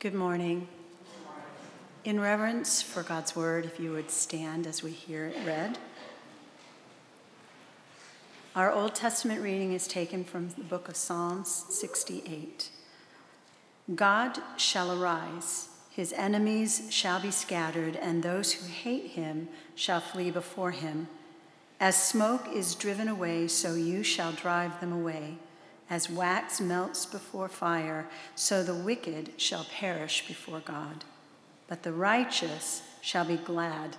Good morning. In reverence for God's word, if you would stand as we hear it read. Our Old Testament reading is taken from the book of Psalms 68. God shall arise, his enemies shall be scattered, and those who hate him shall flee before him. As smoke is driven away, so you shall drive them away. As wax melts before fire, so the wicked shall perish before God. But the righteous shall be glad.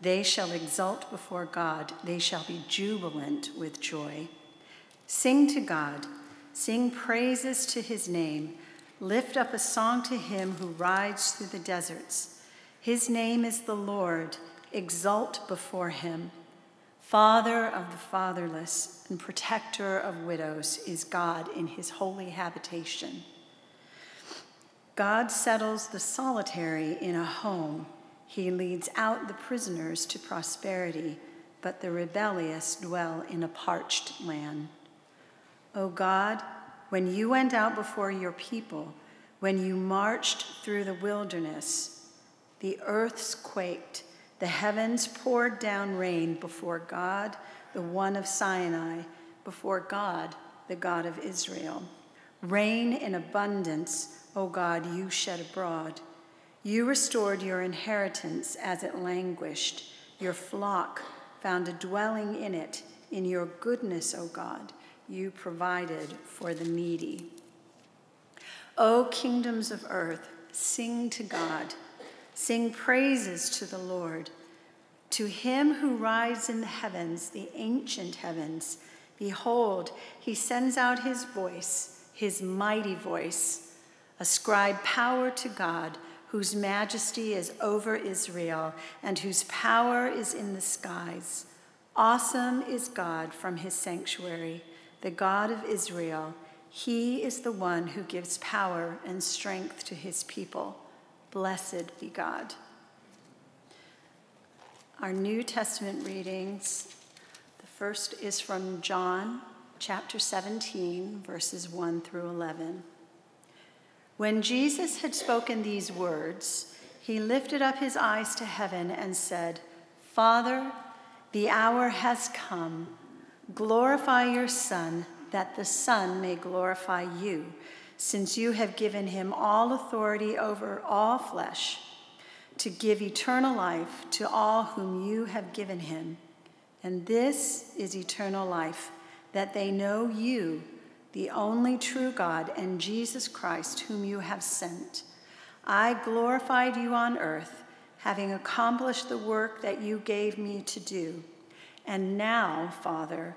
They shall exult before God. They shall be jubilant with joy. Sing to God. Sing praises to his name. Lift up a song to him who rides through the deserts. His name is the Lord. Exult before him. Father of the fatherless and protector of widows is God in his holy habitation. God settles the solitary in a home. He leads out the prisoners to prosperity, but the rebellious dwell in a parched land. O God, when you went out before your people, when you marched through the wilderness, the earths quaked the heavens poured down rain before God, the one of Sinai, before God, the God of Israel. Rain in abundance, O God, you shed abroad. You restored your inheritance as it languished. Your flock found a dwelling in it. In your goodness, O God, you provided for the needy. O kingdoms of earth, sing to God. Sing praises to the Lord. To him who rides in the heavens, the ancient heavens, behold, he sends out his voice, his mighty voice. Ascribe power to God, whose majesty is over Israel and whose power is in the skies. Awesome is God from his sanctuary, the God of Israel. He is the one who gives power and strength to his people. Blessed be God. Our New Testament readings the first is from John chapter 17, verses 1 through 11. When Jesus had spoken these words, he lifted up his eyes to heaven and said, Father, the hour has come. Glorify your Son, that the Son may glorify you since you have given him all authority over all flesh, to give eternal life to all whom you have given him. And this is eternal life, that they know you, the only true God, and Jesus Christ, whom you have sent. I glorified you on earth, having accomplished the work that you gave me to do. And now, Father,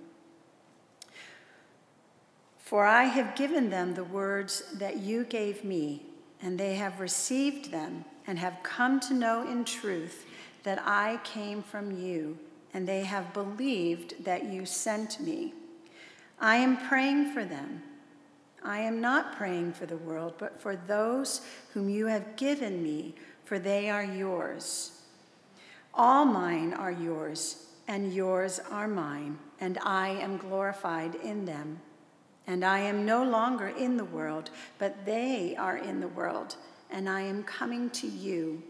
For I have given them the words that you gave me and they have received them and have come to know in truth that I came from you, and they have believed that you sent me. I am praying for them. I am not praying for the world, but for those whom you have given me, for they are yours. All mine are yours, and yours are mine, and I am glorified in them. And I am no longer in the world, but they are in the world, and I am coming to you.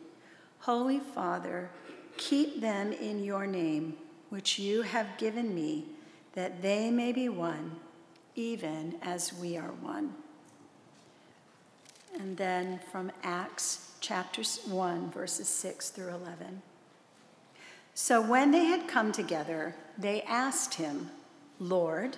Holy Father, keep them in your name, which you have given me, that they may be one, even as we are one. And then from Acts chapter 1, verses 6 through 11. So when they had come together, they asked him, Lord,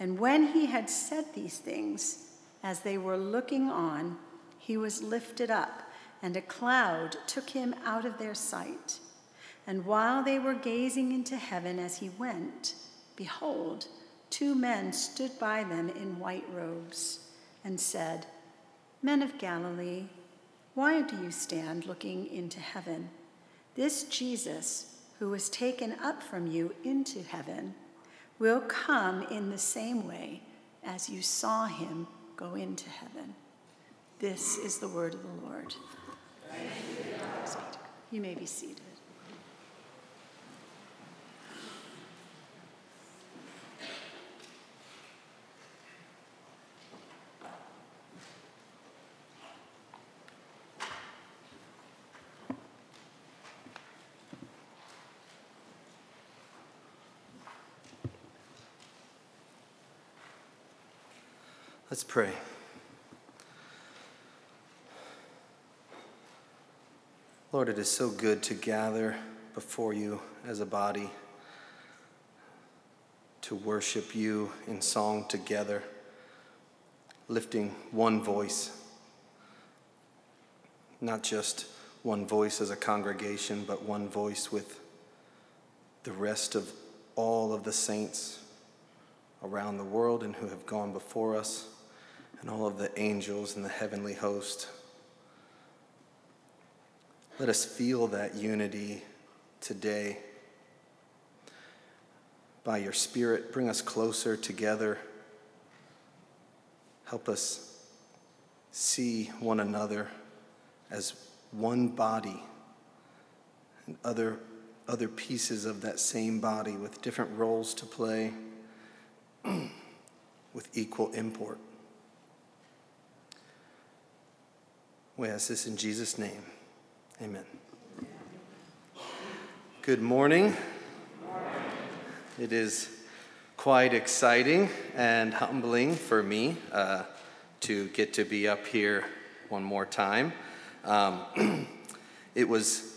And when he had said these things, as they were looking on, he was lifted up, and a cloud took him out of their sight. And while they were gazing into heaven as he went, behold, two men stood by them in white robes and said, Men of Galilee, why do you stand looking into heaven? This Jesus, who was taken up from you into heaven, will come in the same way as you saw him go into heaven. This is the word of the Lord. You may be seated. Let's pray. Lord, it is so good to gather before you as a body, to worship you in song together, lifting one voice, not just one voice as a congregation, but one voice with the rest of all of the saints around the world and who have gone before us and all of the angels and the heavenly host. Let us feel that unity today. By your Spirit, bring us closer together. Help us see one another as one body and other, other pieces of that same body with different roles to play with equal import. We ask this in Jesus' name. Amen. Good morning. It is quite exciting and humbling for me uh, to get to be up here one more time. Um, it was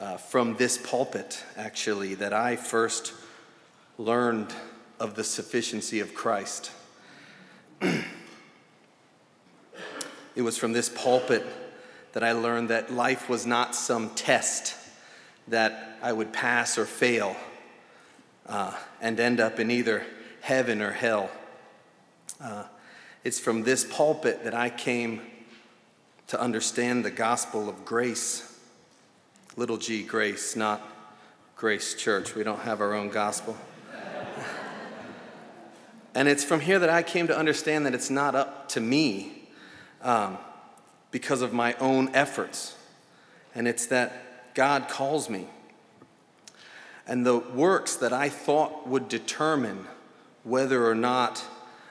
uh, from this pulpit, actually, that I first learned of the sufficiency of Christ. it was from this pulpit that I learned that life was not some test that I would pass or fail uh, and end up in either heaven or hell. Uh, it's from this pulpit that I came to understand the gospel of grace. Little g grace, not Grace Church. We don't have our own gospel. and it's from here that I came to understand that it's not up to me. Um, because of my own efforts. And it's that God calls me. And the works that I thought would determine whether or not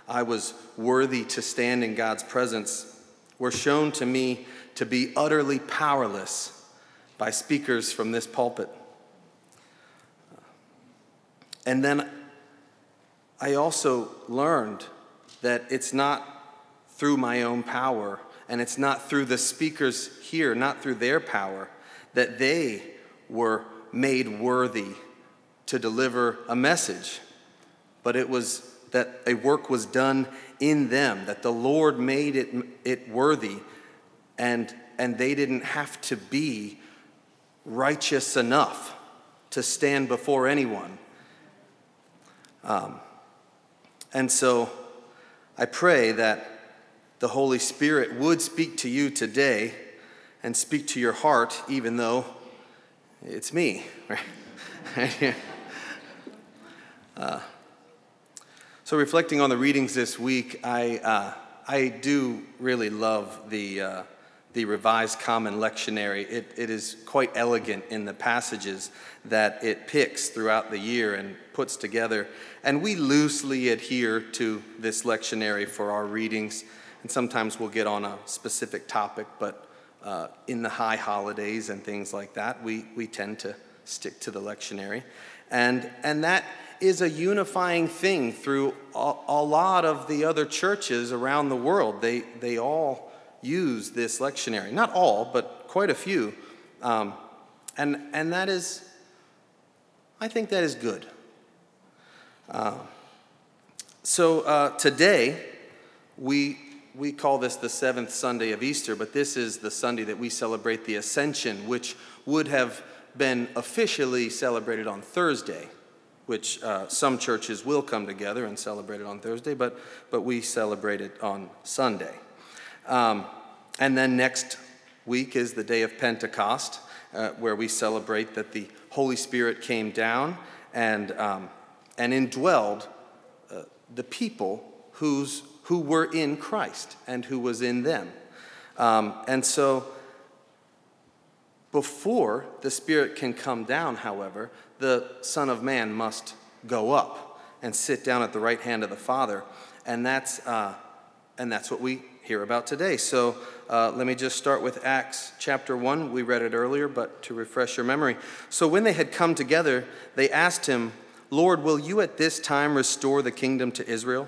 I was worthy to stand in God's presence were shown to me to be utterly powerless by speakers from this pulpit. And then I also learned that it's not through my own power and it's not through the speakers here, not through their power, that they were made worthy to deliver a message, but it was that a work was done in them, that the Lord made it, it worthy, and, and they didn't have to be righteous enough to stand before anyone. Um, and so I pray that the Holy Spirit would speak to you today and speak to your heart, even though it's me. Right? uh, so, reflecting on the readings this week, I, uh, I do really love the, uh, the Revised Common Lectionary. It, it is quite elegant in the passages that it picks throughout the year and puts together. And we loosely adhere to this lectionary for our readings. And sometimes we'll get on a specific topic, but uh, in the high holidays and things like that, we, we tend to stick to the lectionary. And, and that is a unifying thing through a, a lot of the other churches around the world. They, they all use this lectionary. Not all, but quite a few. Um, and, and that is I think that is good. Uh, so uh, today, we, we call this the seventh Sunday of Easter, but this is the Sunday that we celebrate the Ascension, which would have been officially celebrated on Thursday, which uh, some churches will come together and celebrate it on Thursday, but, but we celebrate it on Sunday. Um, and then next week is the day of Pentecost, uh, where we celebrate that the Holy Spirit came down and, um, and indwelled uh, the people who's, who were in Christ and who was in them. Um, and so, before the Spirit can come down, however, the Son of Man must go up and sit down at the right hand of the Father. And that's, uh, and that's what we hear about today. So uh, let me just start with Acts chapter 1. We read it earlier, but to refresh your memory. So when they had come together, they asked him, Lord, will you at this time restore the kingdom to Israel?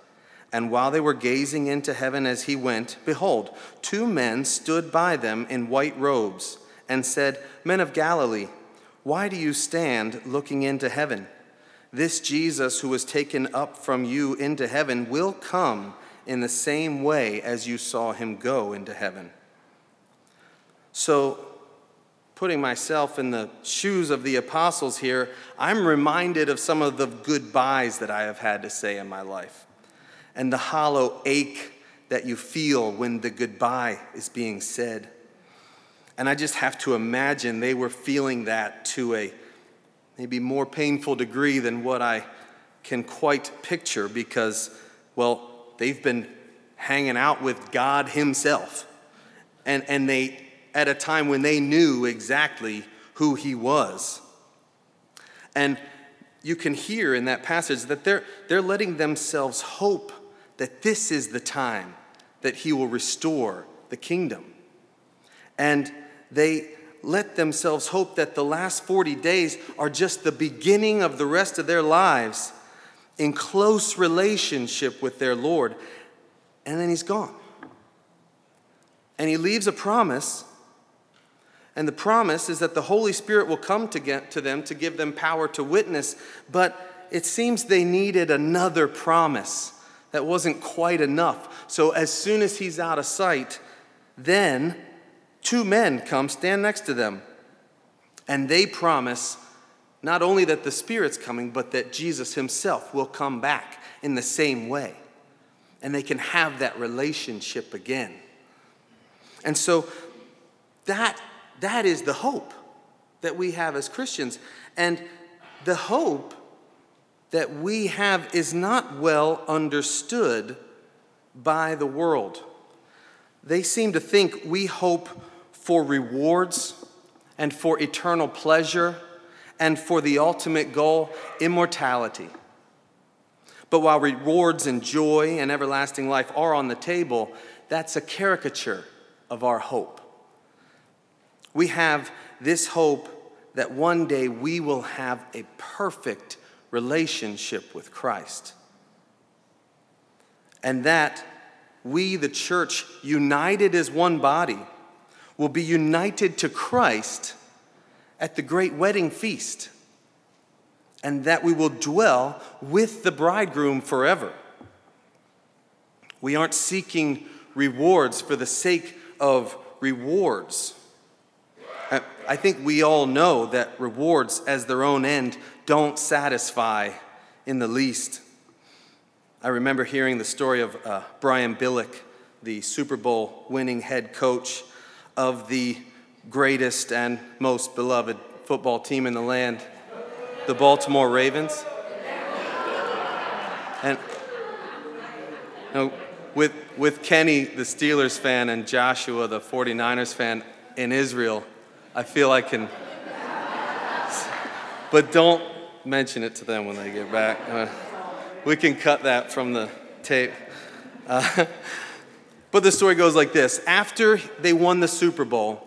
And while they were gazing into heaven as he went, behold, two men stood by them in white robes, and said, Men of Galilee, why do you stand looking into heaven? This Jesus who was taken up from you into heaven will come in the same way as you saw him go into heaven. So, putting myself in the shoes of the apostles here, I'm reminded of some of the goodbyes that I have had to say in my life and the hollow ache that you feel when the goodbye is being said. And I just have to imagine they were feeling that to a maybe more painful degree than what I can quite picture because, well, they've been hanging out with God Himself. And, and they at a time when they knew exactly who he was. And you can hear in that passage that they're, they're letting themselves hope that this is the time that he will restore the kingdom. And they let themselves hope that the last 40 days are just the beginning of the rest of their lives in close relationship with their Lord. And then he's gone. And he leaves a promise and the promise is that the Holy Spirit will come to, get to them to give them power to witness. But it seems they needed another promise that wasn't quite enough. So as soon as he's out of sight, then two men come stand next to them. And they promise not only that the Spirit's coming, but that Jesus himself will come back in the same way. And they can have that relationship again. And so that that is the hope that we have as Christians. And the hope that we have is not well understood by the world. They seem to think we hope for rewards and for eternal pleasure and for the ultimate goal, immortality. But while rewards and joy and everlasting life are on the table, that's a caricature of our hope we have this hope that one day we will have a perfect relationship with Christ. And that we, the church, united as one body, will be united to Christ at the great wedding feast. And that we will dwell with the bridegroom forever. We aren't seeking rewards for the sake of rewards. I think we all know that rewards as their own end don't satisfy in the least. I remember hearing the story of uh, Brian Billick, the Super Bowl winning head coach of the greatest and most beloved football team in the land, the Baltimore Ravens. And you know, with, with Kenny, the Steelers fan, and Joshua, the 49ers fan in Israel, I feel I can. But don't mention it to them when they get back. Uh, we can cut that from the tape. Uh, but the story goes like this After they won the Super Bowl,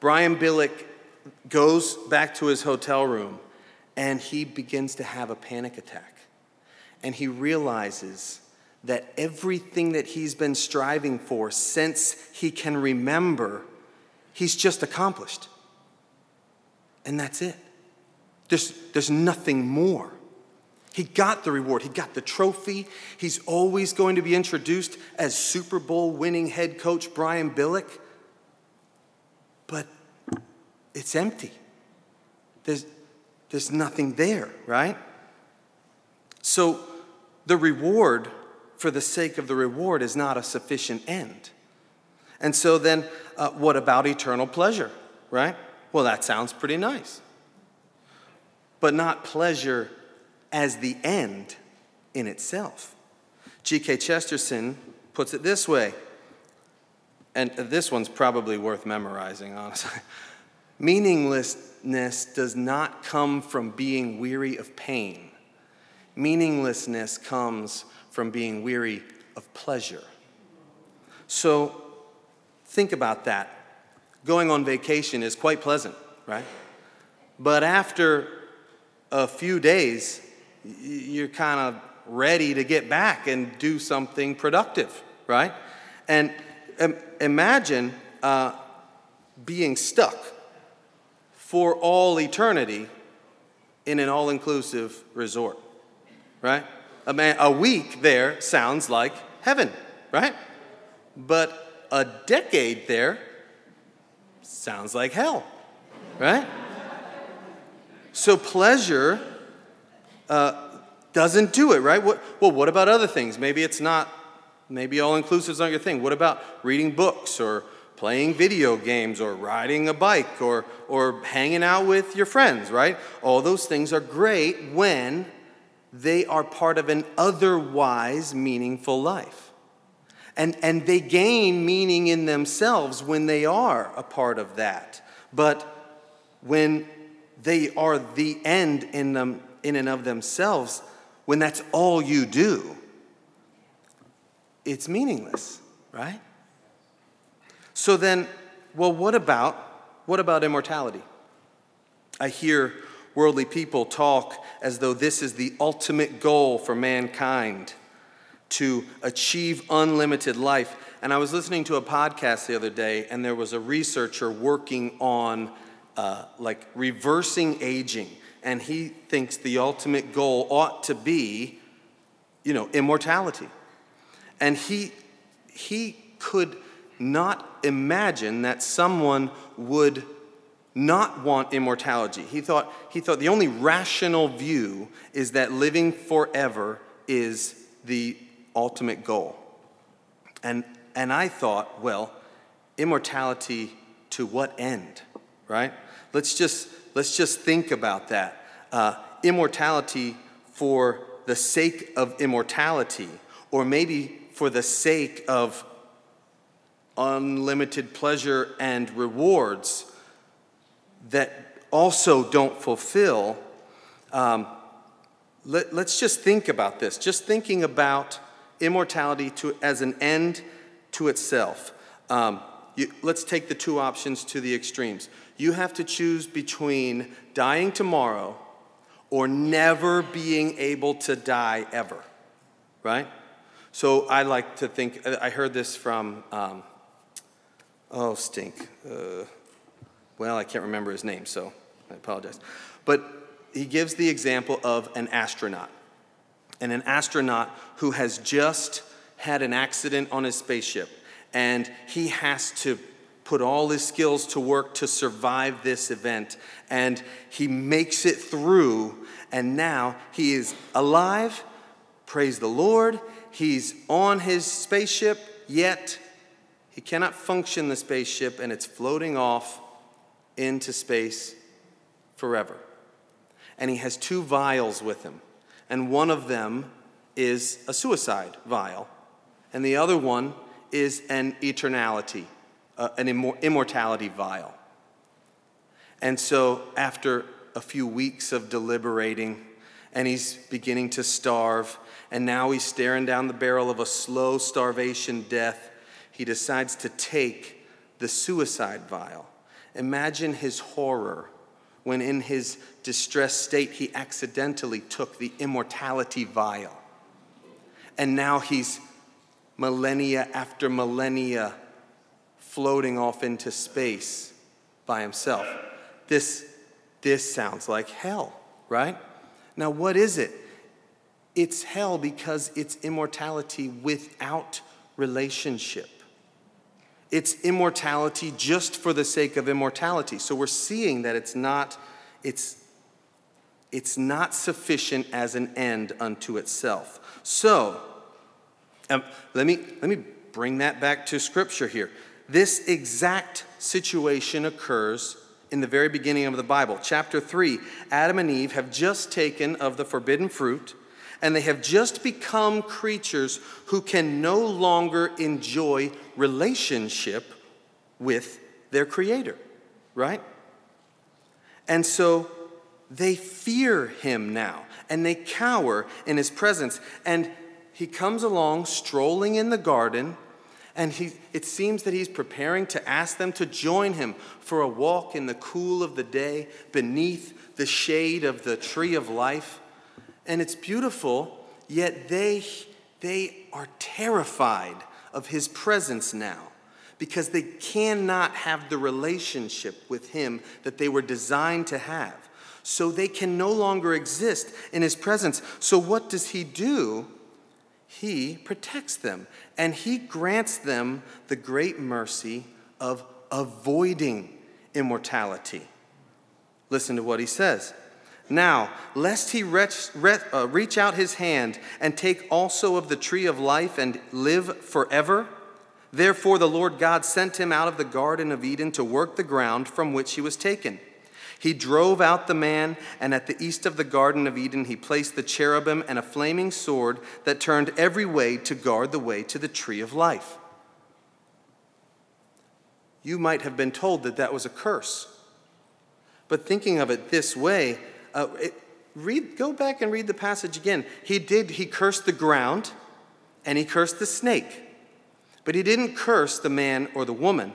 Brian Billick goes back to his hotel room and he begins to have a panic attack. And he realizes that everything that he's been striving for since he can remember, he's just accomplished. And that's it. There's, there's nothing more. He got the reward, he got the trophy. He's always going to be introduced as Super Bowl winning head coach Brian Billick. But it's empty. There's, there's nothing there, right? So the reward for the sake of the reward is not a sufficient end. And so then, uh, what about eternal pleasure, right? Well, that sounds pretty nice. But not pleasure as the end in itself. G.K. Chesterton puts it this way, and this one's probably worth memorizing, honestly. Meaninglessness does not come from being weary of pain. Meaninglessness comes from being weary of pleasure. So think about that. Going on vacation is quite pleasant, right? But after a few days, you're kind of ready to get back and do something productive, right? And imagine uh, being stuck for all eternity in an all inclusive resort, right? A, man, a week there sounds like heaven, right? But a decade there sounds like hell, right? So pleasure uh, doesn't do it, right? What, well, what about other things? Maybe it's not, maybe all inclusive is not your thing. What about reading books or playing video games or riding a bike or, or hanging out with your friends, right? All those things are great when they are part of an otherwise meaningful life. And, and they gain meaning in themselves when they are a part of that. But when they are the end in, them, in and of themselves, when that's all you do, it's meaningless, right? So then, well, what about what about immortality? I hear worldly people talk as though this is the ultimate goal for mankind to achieve unlimited life. And I was listening to a podcast the other day, and there was a researcher working on uh, like reversing aging. And he thinks the ultimate goal ought to be, you know, immortality. And he, he could not imagine that someone would not want immortality. He thought, he thought the only rational view is that living forever is the ultimate goal. And, and I thought, well, immortality to what end, right? Let's just, let's just think about that. Uh, immortality for the sake of immortality, or maybe for the sake of unlimited pleasure and rewards that also don't fulfill. Um, let, us just think about this. Just thinking about immortality to, as an end to itself. Um, you, let's take the two options to the extremes. You have to choose between dying tomorrow or never being able to die ever, right? So I like to think, I heard this from um, Oh, stink. Uh, well, I can't remember his name, so I apologize. But he gives the example of an astronaut. And an astronaut who has just had an accident on his spaceship, and he has to put all his skills to work to survive this event. And he makes it through, and now he is alive. Praise the Lord. He's on his spaceship, yet he cannot function the spaceship and it's floating off into space forever. And he has two vials with him. And one of them is a suicide vial, and the other one is an eternality, uh, an immortality vial. And so, after a few weeks of deliberating, and he's beginning to starve, and now he's staring down the barrel of a slow starvation death. He decides to take the suicide vial. Imagine his horror when, in his distressed state, he accidentally took the immortality vial. And now he's millennia after millennia floating off into space by himself. This, this sounds like hell, right? Now, what is it? It's hell because it's immortality without relationship. It's immortality just for the sake of immortality. So we're seeing that it's not, it's, it's not sufficient as an end unto itself. So, um, let, me, let me bring that back to Scripture here. This exact situation occurs in the very beginning of the Bible. Chapter 3 Adam and Eve have just taken of the forbidden fruit, and they have just become creatures who can no longer enjoy relationship with their Creator, right? And so they fear him now, and they cower in his presence. And he comes along strolling in the garden and he, it seems that he's preparing to ask them to join him for a walk in the cool of the day beneath the shade of the tree of life. And it's beautiful, yet they, they are terrified of his presence now because they cannot have the relationship with him that they were designed to have. So they can no longer exist in his presence. So, what does he do? he protects them and he grants them the great mercy of avoiding immortality. Listen to what he says. Now, lest he reach, uh, reach out his hand and take also of the tree of life and live forever, therefore the Lord God sent him out of the Garden of Eden to work the ground from which he was taken. He drove out the man, and at the east of the Garden of Eden, he placed the cherubim and a flaming sword that turned every way to guard the way to the tree of life. You might have been told that that was a curse. But thinking of it this way, uh, it, read, go back and read the passage again. He did, he cursed the ground and he cursed the snake. But he didn't curse the man or the woman.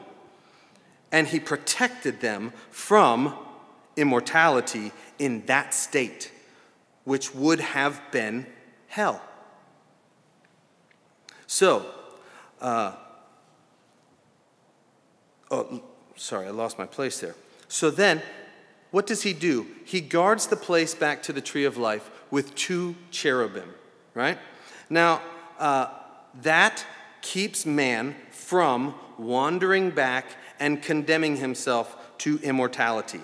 And he protected them from immortality in that state, which would have been hell. So, uh, oh, sorry, I lost my place there. So then, what does he do? He guards the place back to the tree of life with two cherubim, right? Now, uh, that keeps man from wandering back and condemning himself to immortality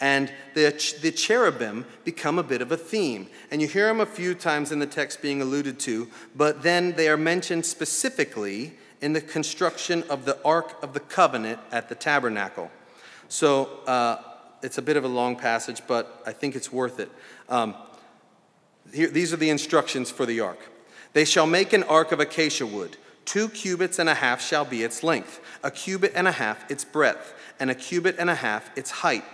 and the, the cherubim become a bit of a theme. And you hear them a few times in the text being alluded to, but then they are mentioned specifically in the construction of the Ark of the Covenant at the tabernacle. So uh, it's a bit of a long passage, but I think it's worth it. Um, here, these are the instructions for the ark. They shall make an ark of acacia wood. Two cubits and a half shall be its length, a cubit and a half its breadth, and a cubit and a half its height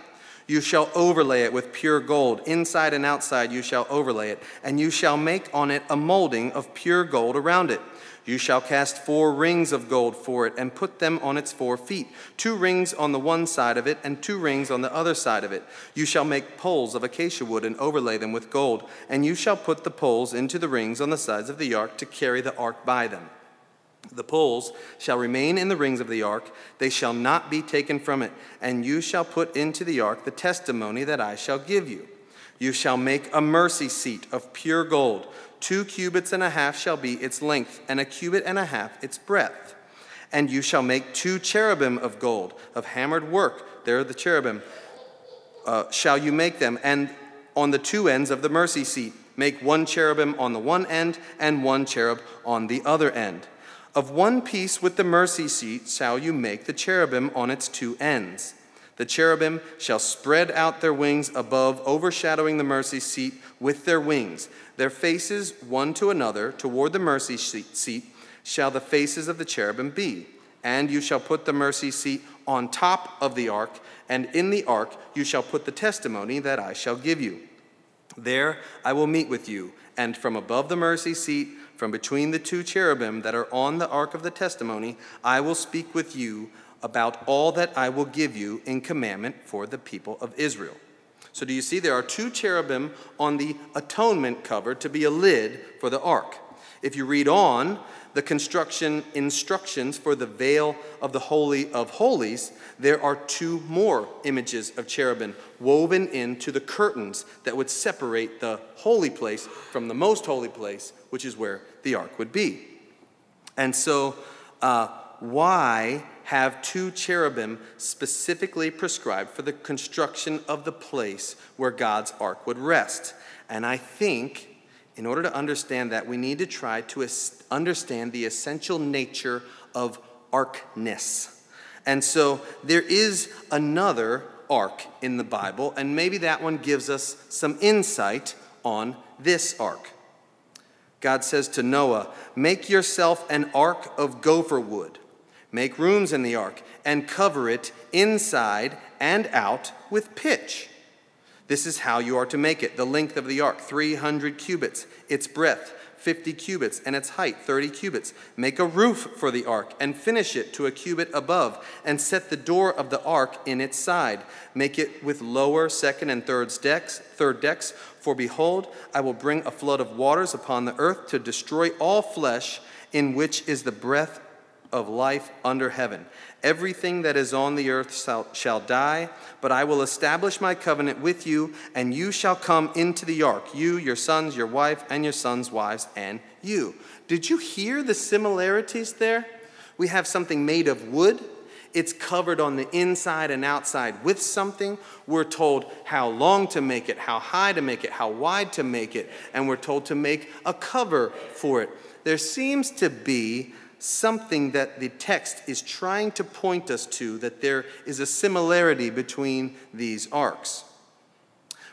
you shall overlay it with pure gold. Inside and outside you shall overlay it, and you shall make on it a molding of pure gold around it. You shall cast four rings of gold for it, and put them on its four feet, two rings on the one side of it, and two rings on the other side of it. You shall make poles of acacia wood, and overlay them with gold, and you shall put the poles into the rings on the sides of the ark to carry the ark by them. The poles shall remain in the rings of the ark, they shall not be taken from it, and you shall put into the ark the testimony that I shall give you. You shall make a mercy seat of pure gold. Two cubits and a half shall be its length, and a cubit and a half its breadth. And you shall make two cherubim of gold, of hammered work. There are the cherubim. Uh, shall you make them? And on the two ends of the mercy seat, make one cherubim on the one end, and one cherub on the other end. Of one piece with the mercy seat shall you make the cherubim on its two ends. The cherubim shall spread out their wings above, overshadowing the mercy seat with their wings. Their faces one to another, toward the mercy seat, shall the faces of the cherubim be. And you shall put the mercy seat on top of the ark, and in the ark you shall put the testimony that I shall give you. There I will meet with you, and from above the mercy seat, from between the two cherubim that are on the ark of the testimony, I will speak with you about all that I will give you in commandment for the people of Israel. So, do you see there are two cherubim on the atonement cover to be a lid for the ark? If you read on, the construction instructions for the veil of the Holy of Holies, there are two more images of cherubim woven into the curtains that would separate the holy place from the most holy place, which is where the ark would be. And so, uh, why have two cherubim specifically prescribed for the construction of the place where God's ark would rest? And I think in order to understand that, we need to try to understand the essential nature of arkness. And so there is another ark in the Bible, and maybe that one gives us some insight on this ark. God says to Noah, Make yourself an ark of gopher wood. Make rooms in the ark and cover it inside and out with pitch. This is how you are to make it. The length of the ark, 300 cubits, its breadth, 50 cubits, and its height, 30 cubits. Make a roof for the ark and finish it to a cubit above, and set the door of the ark in its side. Make it with lower, second, and third decks, third decks. For behold, I will bring a flood of waters upon the earth to destroy all flesh, in which is the breath of life under heaven. Everything that is on the earth shall, shall, die, but I will establish my covenant with you, and you shall come into the ark, you, your sons, your wife, and your sons' wives, and you. Did you hear the similarities there? We have something made of wood. It's covered on the inside and outside with something. We're told how long to make it, how high to make it, how wide to make it, and we're told to make a cover for it. There seems to be something that the text is trying to point us to, that there is a similarity between these arks.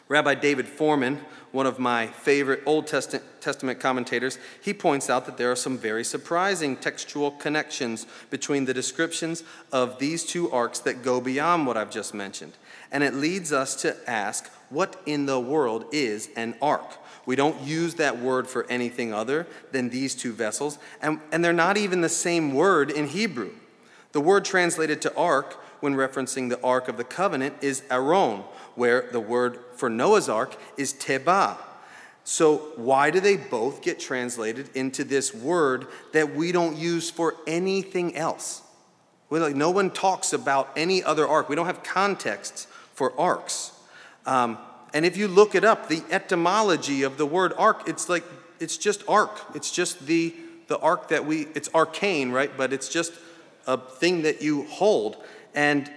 Rabbi David Fohrman, one of my favorite Old Testament commentators, he points out that there are some very surprising textual connections between the descriptions of these two arks that go beyond what I've just mentioned. And it leads us to ask, what in the world is an ark? We don't use that word for anything other than these two vessels, and, and they're not even the same word in Hebrew. The word translated to ark when referencing the Ark of the Covenant is Aron, where the word for Noah's Ark is Tebah. So, why do they both get translated into this word that we don't use for anything else? Well, like, no one talks about any other ark. We don't have context for arks. Um, and if you look it up, the etymology of the word ark, it's like, it's just ark. It's just the, the ark that we, it's arcane, right? But it's just a thing that you hold. And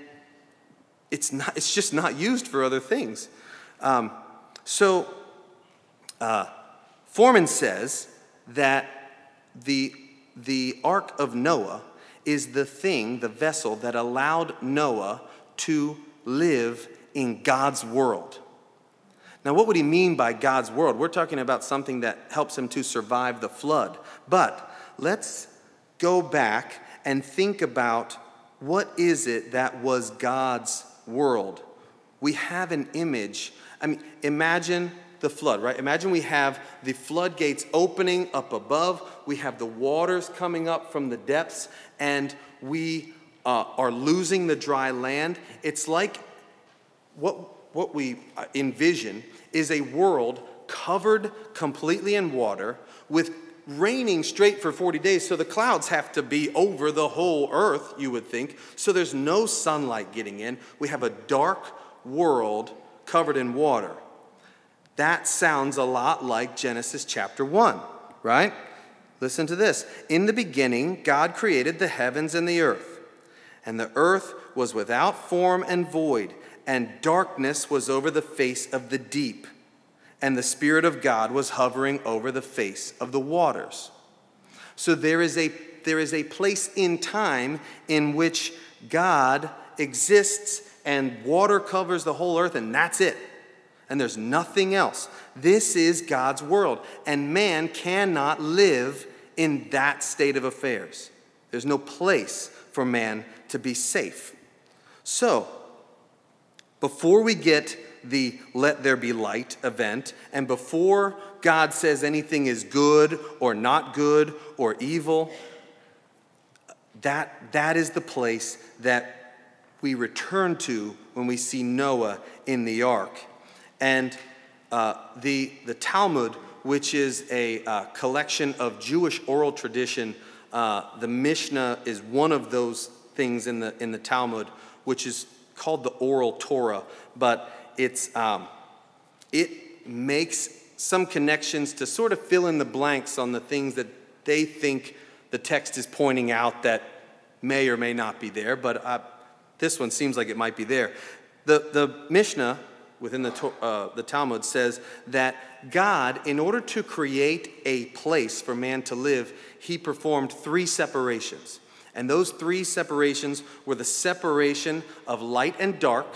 it's, not, it's just not used for other things. Um, so, uh, Fohrman says that the, the Ark of Noah is the thing, the vessel that allowed Noah to live in God's world. Now, what would he mean by God's world? We're talking about something that helps him to survive the flood. But let's go back and think about what is it that was God's world? We have an image. I mean, imagine the flood, right? Imagine we have the floodgates opening up above, we have the waters coming up from the depths, and we uh, are losing the dry land. It's like what what we uh, envision is a world covered completely in water with raining straight for 40 days. So the clouds have to be over the whole earth, you would think. So there's no sunlight getting in. We have a dark world covered in water. That sounds a lot like Genesis chapter 1, right? Listen to this. In the beginning, God created the heavens and the earth, and the earth was without form and void and darkness was over the face of the deep, and the Spirit of God was hovering over the face of the waters. So there is a, there is a place in time in which God exists and water covers the whole earth, and that's it. And there's nothing else. This is God's world, and man cannot live in that state of affairs. There's no place for man to be safe. So, before we get the let there be light event. And before God says anything is good or not good or evil, that, that is the place that we return to when we see Noah in the ark. And uh, the, the Talmud, which is a uh, collection of Jewish oral tradition, uh, the Mishnah is one of those things in the, in the Talmud, which is called the oral Torah, but it's, um, it makes some connections to sort of fill in the blanks on the things that they think the text is pointing out that may or may not be there, but uh, this one seems like it might be there. The, the Mishnah within the, uh, the Talmud says that God, in order to create a place for man to live, he performed three separations. And those three separations were the separation of light and dark,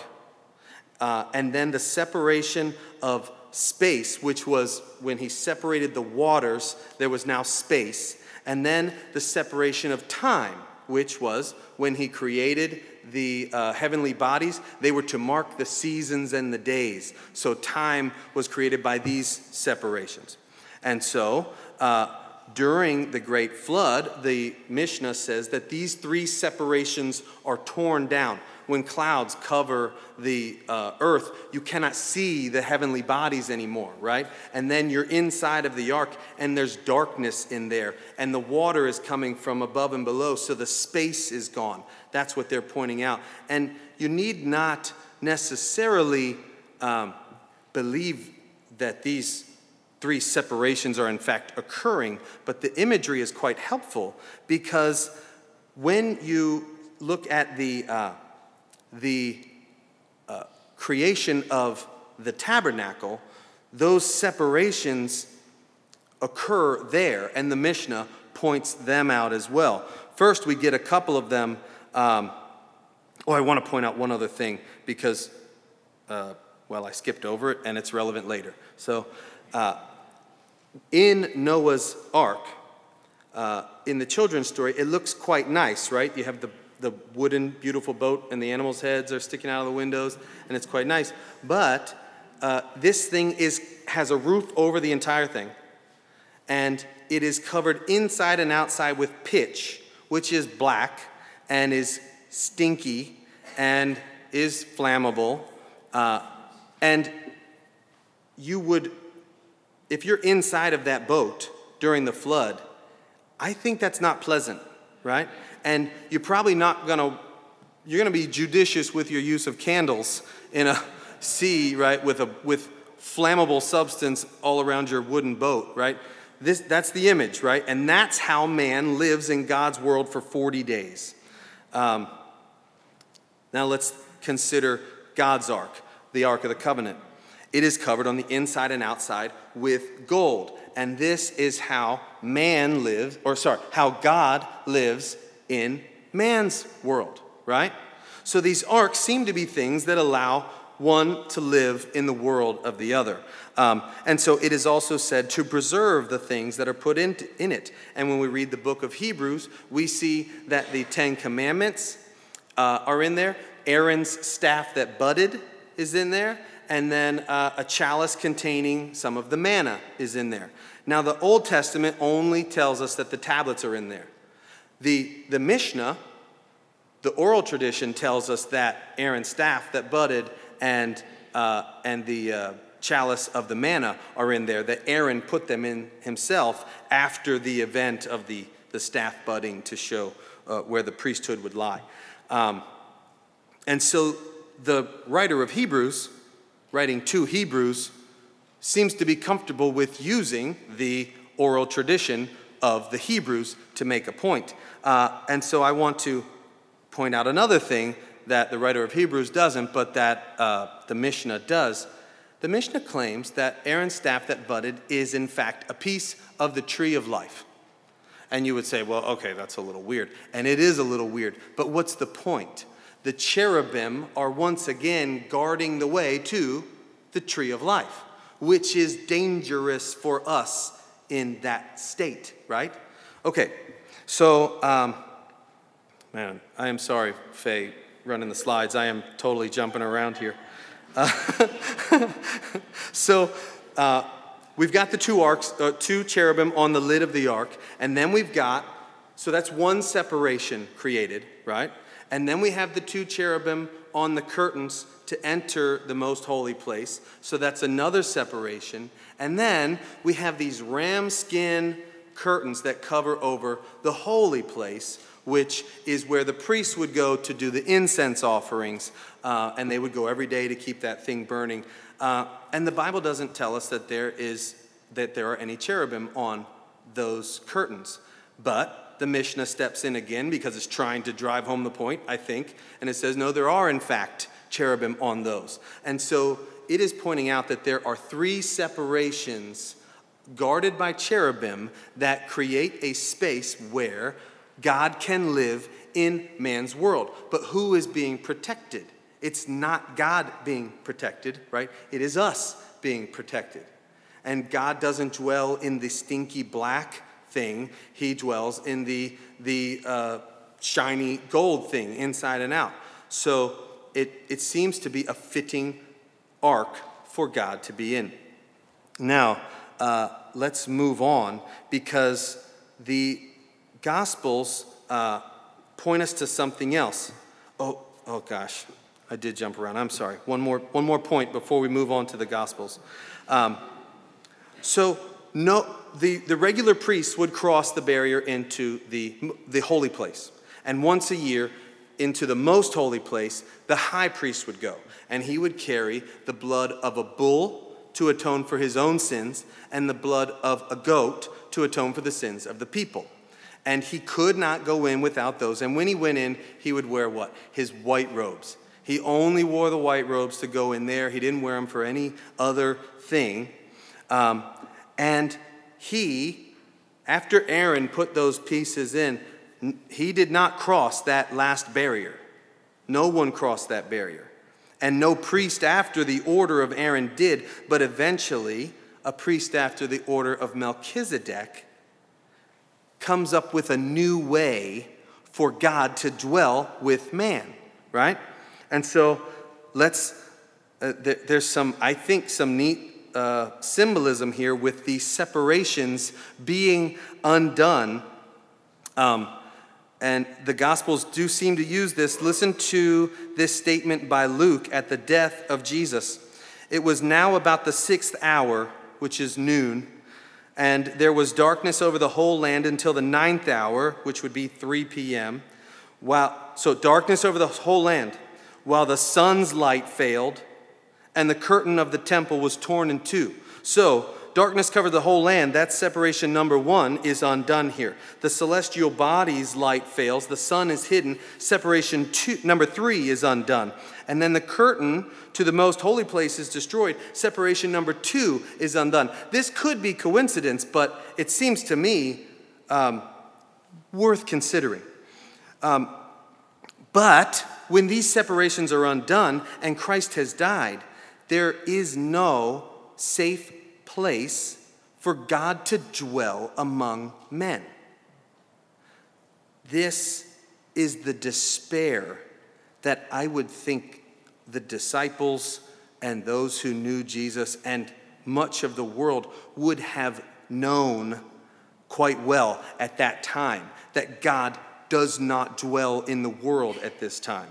uh, and then the separation of space, which was when he separated the waters, there was now space, and then the separation of time, which was when he created the uh, heavenly bodies, they were to mark the seasons and the days. So time was created by these separations. And so, uh, during the great flood, the Mishnah says that these three separations are torn down. When clouds cover the uh, earth, you cannot see the heavenly bodies anymore, right? And then you're inside of the ark, and there's darkness in there, and the water is coming from above and below, so the space is gone. That's what they're pointing out. And you need not necessarily um, believe that these three separations are in fact occurring, but the imagery is quite helpful because when you look at the, uh, the uh, creation of the tabernacle, those separations occur there, and the Mishnah points them out as well. First, we get a couple of them. Um, oh, I want to point out one other thing because, uh, well, I skipped over it and it's relevant later. So, uh, in Noah's ark, uh, in the children's story, it looks quite nice, right? You have the, the wooden, beautiful boat, and the animals' heads are sticking out of the windows, and it's quite nice. But uh, this thing is, has a roof over the entire thing, and it is covered inside and outside with pitch, which is black and is stinky and is flammable. Uh, and you would if you're inside of that boat during the flood, I think that's not pleasant, right? And you're probably not gonna, you're gonna be judicious with your use of candles in a sea, right, with, a, with flammable substance all around your wooden boat, right? This, that's the image, right? And that's how man lives in God's world for 40 days. Um, now let's consider God's ark, the Ark of the Covenant. It is covered on the inside and outside with gold. And this is how man lives, or sorry, how God lives in man's world, right? So these arks seem to be things that allow one to live in the world of the other. Um, and so it is also said to preserve the things that are put in, in it. And when we read the book of Hebrews, we see that the Ten Commandments uh, are in there. Aaron's staff that budded is in there and then uh, a chalice containing some of the manna is in there. Now, the Old Testament only tells us that the tablets are in there. The, the Mishnah, the oral tradition, tells us that Aaron's staff that budded and, uh, and the uh, chalice of the manna are in there, that Aaron put them in himself after the event of the, the staff budding to show uh, where the priesthood would lie. Um, and so the writer of Hebrews writing to Hebrews, seems to be comfortable with using the oral tradition of the Hebrews to make a point. Uh, and so I want to point out another thing that the writer of Hebrews doesn't, but that uh, the Mishnah does. The Mishnah claims that Aaron's staff that budded is, in fact, a piece of the tree of life. And you would say, well, okay, that's a little weird. And it is a little weird. But what's the point? the cherubim are once again guarding the way to the tree of life, which is dangerous for us in that state, right? Okay, so, um, man, I am sorry, Faye, running the slides. I am totally jumping around here. Uh, so uh, we've got the two arks, uh, two cherubim on the lid of the ark, and then we've got, so that's one separation created, right? And then we have the two cherubim on the curtains to enter the most holy place. So that's another separation. And then we have these ram skin curtains that cover over the holy place, which is where the priests would go to do the incense offerings. Uh, and they would go every day to keep that thing burning. Uh, and the Bible doesn't tell us that there is that there are any cherubim on those curtains. But the Mishnah steps in again because it's trying to drive home the point, I think, and it says, no, there are in fact cherubim on those. And so it is pointing out that there are three separations guarded by cherubim that create a space where God can live in man's world. But who is being protected? It's not God being protected, right? It is us being protected. And God doesn't dwell in the stinky black thing, He dwells in the, the uh, shiny gold thing inside and out. So it, it seems to be a fitting ark for God to be in. Now, uh, let's move on because the Gospels uh, point us to something else. Oh, oh gosh, I did jump around. I'm sorry. One more, one more point before we move on to the Gospels. Um, so, no, the, the regular priests would cross the barrier into the, the holy place. And once a year, into the most holy place, the high priest would go. And he would carry the blood of a bull to atone for his own sins, and the blood of a goat to atone for the sins of the people. And he could not go in without those. And when he went in, he would wear what? His white robes. He only wore the white robes to go in there. He didn't wear them for any other thing. Um, and he, after Aaron put those pieces in, he did not cross that last barrier. No one crossed that barrier. And no priest after the order of Aaron did, but eventually, a priest after the order of Melchizedek comes up with a new way for God to dwell with man, right? And so let's, uh, there, there's some, I think, some neat uh, symbolism here with these separations being undone. Um, and the Gospels do seem to use this. Listen to this statement by Luke at the death of Jesus. It was now about the sixth hour, which is noon, and there was darkness over the whole land until the ninth hour, which would be 3 p.m. While, so, darkness over the whole land while the sun's light failed and the curtain of the temple was torn in two. So, darkness covered the whole land. That separation number one is undone here. The celestial body's light fails. The sun is hidden. Separation two, number three is undone. And then the curtain to the most holy place is destroyed. Separation number two is undone. This could be coincidence, but it seems to me um, worth considering. Um, but when these separations are undone and Christ has died, there is no safe place for God to dwell among men. This is the despair that I would think the disciples and those who knew Jesus and much of the world would have known quite well at that time that God does not dwell in the world at this time.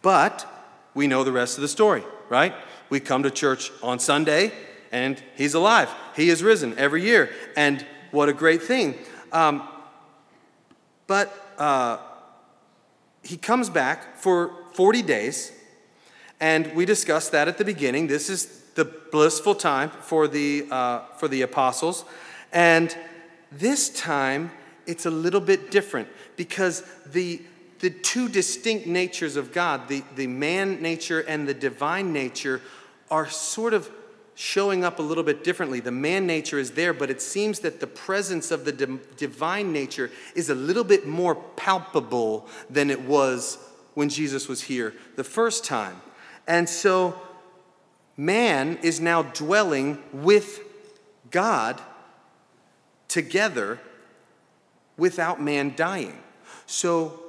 But we know the rest of the story, right? We come to church on Sunday and he's alive. He is risen every year. And what a great thing. Um, but uh, he comes back for 40 days, and we discussed that at the beginning. This is the blissful time for the, uh, for the apostles. And this time, it's a little bit different because the the two distinct natures of God, the, the man nature and the divine nature, are sort of showing up a little bit differently. The man nature is there, but it seems that the presence of the divine nature is a little bit more palpable than it was when Jesus was here the first time. And so man is now dwelling with God together without man dying. So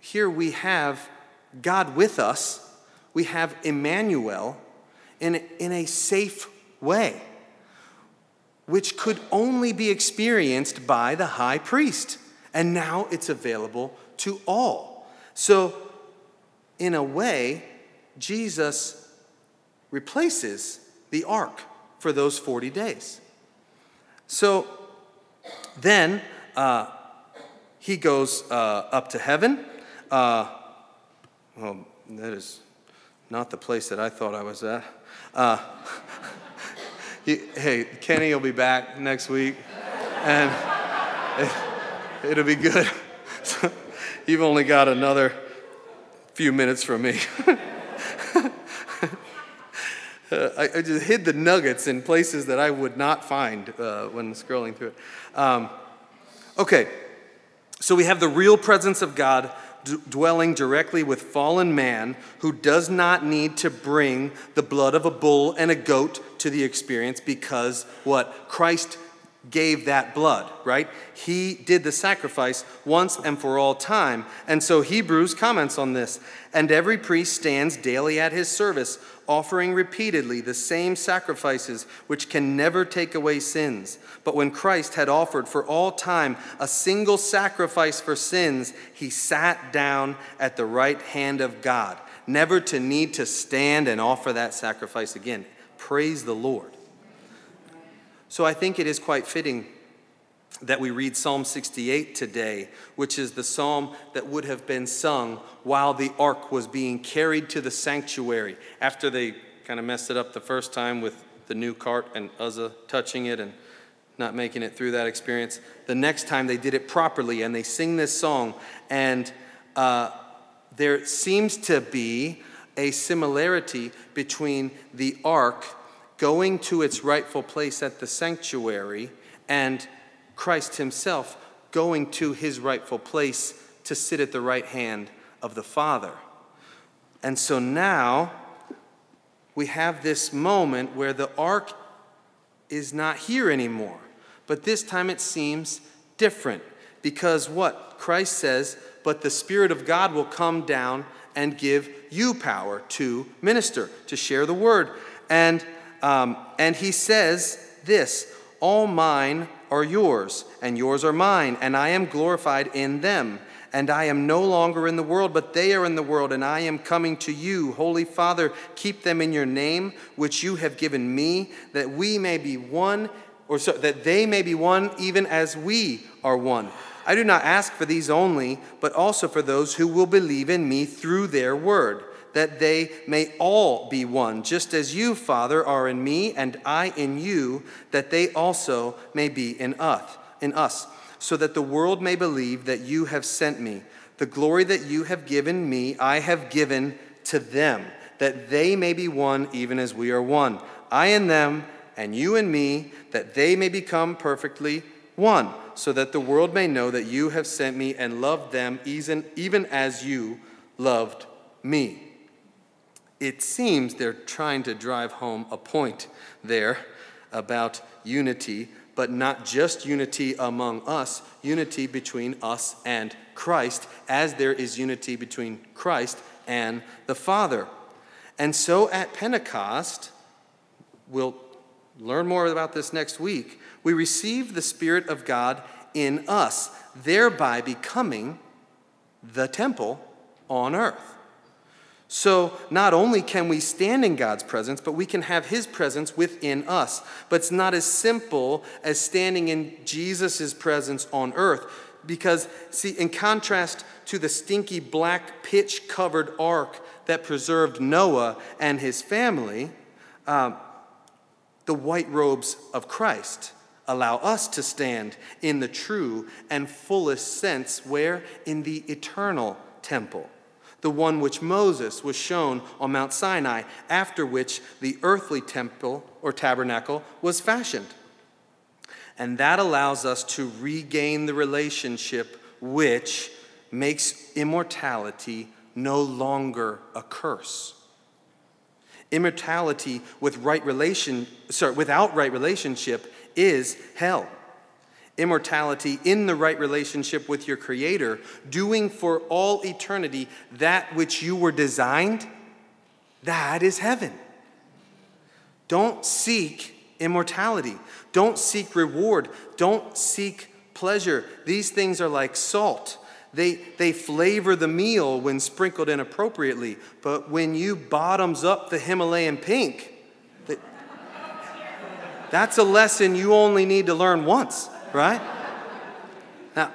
here we have God with us we have Emmanuel in, in a safe way, which could only be experienced by the high priest. And now it's available to all. So, in a way, Jesus replaces the ark for those 40 days. So then uh, he goes uh, up to heaven. Uh, well, that is not the place that I thought I was at. Uh, he, hey, Kenny will be back next week, and it, it'll be good. You've only got another few minutes from me. Uh, I, I, just hid the nuggets in places that I would not find uh, when scrolling through it. Um, okay, so we have the real presence of God d- dwelling directly with fallen man who does not need to bring the blood of a bull and a goat to the experience because what? Christ gave that blood, right? He did the sacrifice once and for all time. And so Hebrews comments on this. And every priest stands daily at his service, offering repeatedly the same sacrifices which can never take away sins. But when Christ had offered for all time a single sacrifice for sins, he sat down at the right hand of God, never to need to stand and offer that sacrifice again. Praise the Lord. So I think it is quite fitting that we read Psalm 68 today, which is the psalm that would have been sung while the ark was being carried to the sanctuary after they kind of messed it up the first time with the new cart and Uzzah touching it and not making it through that experience. The next time they did it properly and they sing this song, and uh, there seems to be a similarity between the ark going to its rightful place at the sanctuary, and Christ himself going to his rightful place to sit at the right hand of the Father. And so now we have this moment where the ark is not here anymore. But this time it seems different because what? Christ says, but the Spirit of God will come down and give you power to minister, to share the word. And um, and he says this All mine are yours, and yours are mine, and I am glorified in them. And I am no longer in the world, but they are in the world, and I am coming to you. Holy Father, keep them in your name, which you have given me, that we may be one, or so, that they may be one, even as we are one. I do not ask for these only, but also for those who will believe in me through their word that they may all be one, just as you, Father, are in me and I in you, that they also may be in us, in us, so that the world may believe that you have sent me. The glory that you have given me, I have given to them, that they may be one even as we are one. I and them, and you and me, that they may become perfectly one, so that the world may know that you have sent me and loved them even, even as you loved me it seems they're trying to drive home a point there about unity, but not just unity among us, unity between us and Christ, as there is unity between Christ and the Father. And so at Pentecost, we'll learn more about this next week, we receive the Spirit of God in us, thereby becoming the temple on earth. So, not only can we stand in God's presence, but we can have His presence within us. But it's not as simple as standing in Jesus' presence on earth. Because, see, in contrast to the stinky black pitch covered ark that preserved Noah and his family, um, the white robes of Christ allow us to stand in the true and fullest sense where? In the eternal temple the one which Moses was shown on Mount Sinai, after which the earthly temple or tabernacle was fashioned. And that allows us to regain the relationship which makes immortality no longer a curse. Immortality with right relation, sorry, without right relationship is hell immortality in the right relationship with your Creator, doing for all eternity that which you were designed That is heaven. Don't seek immortality. Don't seek reward. Don't seek pleasure. These things are like salt. They, they flavor the meal when sprinkled in appropriately, but when you bottoms up the Himalayan pink, that, that's a lesson you only need to learn once, right? Now,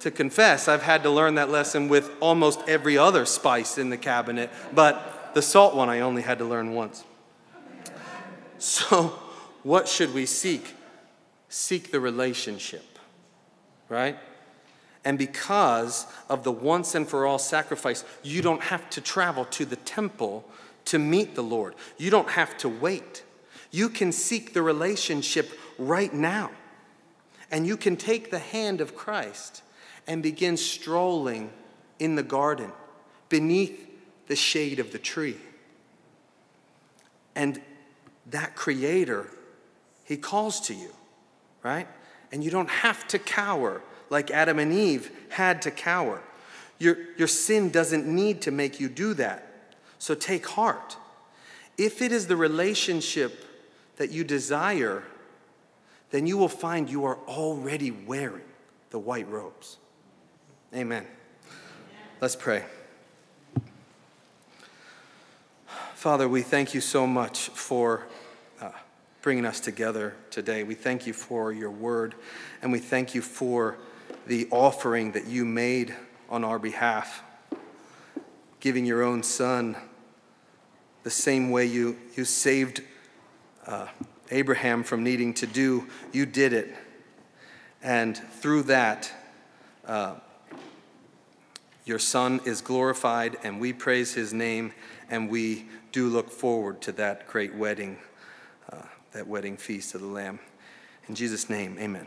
to confess, I've had to learn that lesson with almost every other spice in the cabinet, but the salt one I only had to learn once. So, what should we seek? Seek the relationship, right? And because of the once and for all sacrifice, you don't have to travel to the temple to meet the Lord. You don't have to wait. You can seek the relationship right now. And you can take the hand of Christ and begin strolling in the garden beneath the shade of the tree. And that Creator, He calls to you, right? And you don't have to cower like Adam and Eve had to cower. Your, your sin doesn't need to make you do that. So take heart. If it is the relationship that you desire, then you will find you are already wearing the white robes. Amen. Let's pray. Father, we thank you so much for uh, bringing us together today. We thank you for your word, and we thank you for the offering that you made on our behalf, giving your own son the same way you, you saved uh, Abraham from needing to do, you did it. And through that, uh, your son is glorified, and we praise his name, and we do look forward to that great wedding, uh, that wedding feast of the Lamb. In Jesus' name, amen.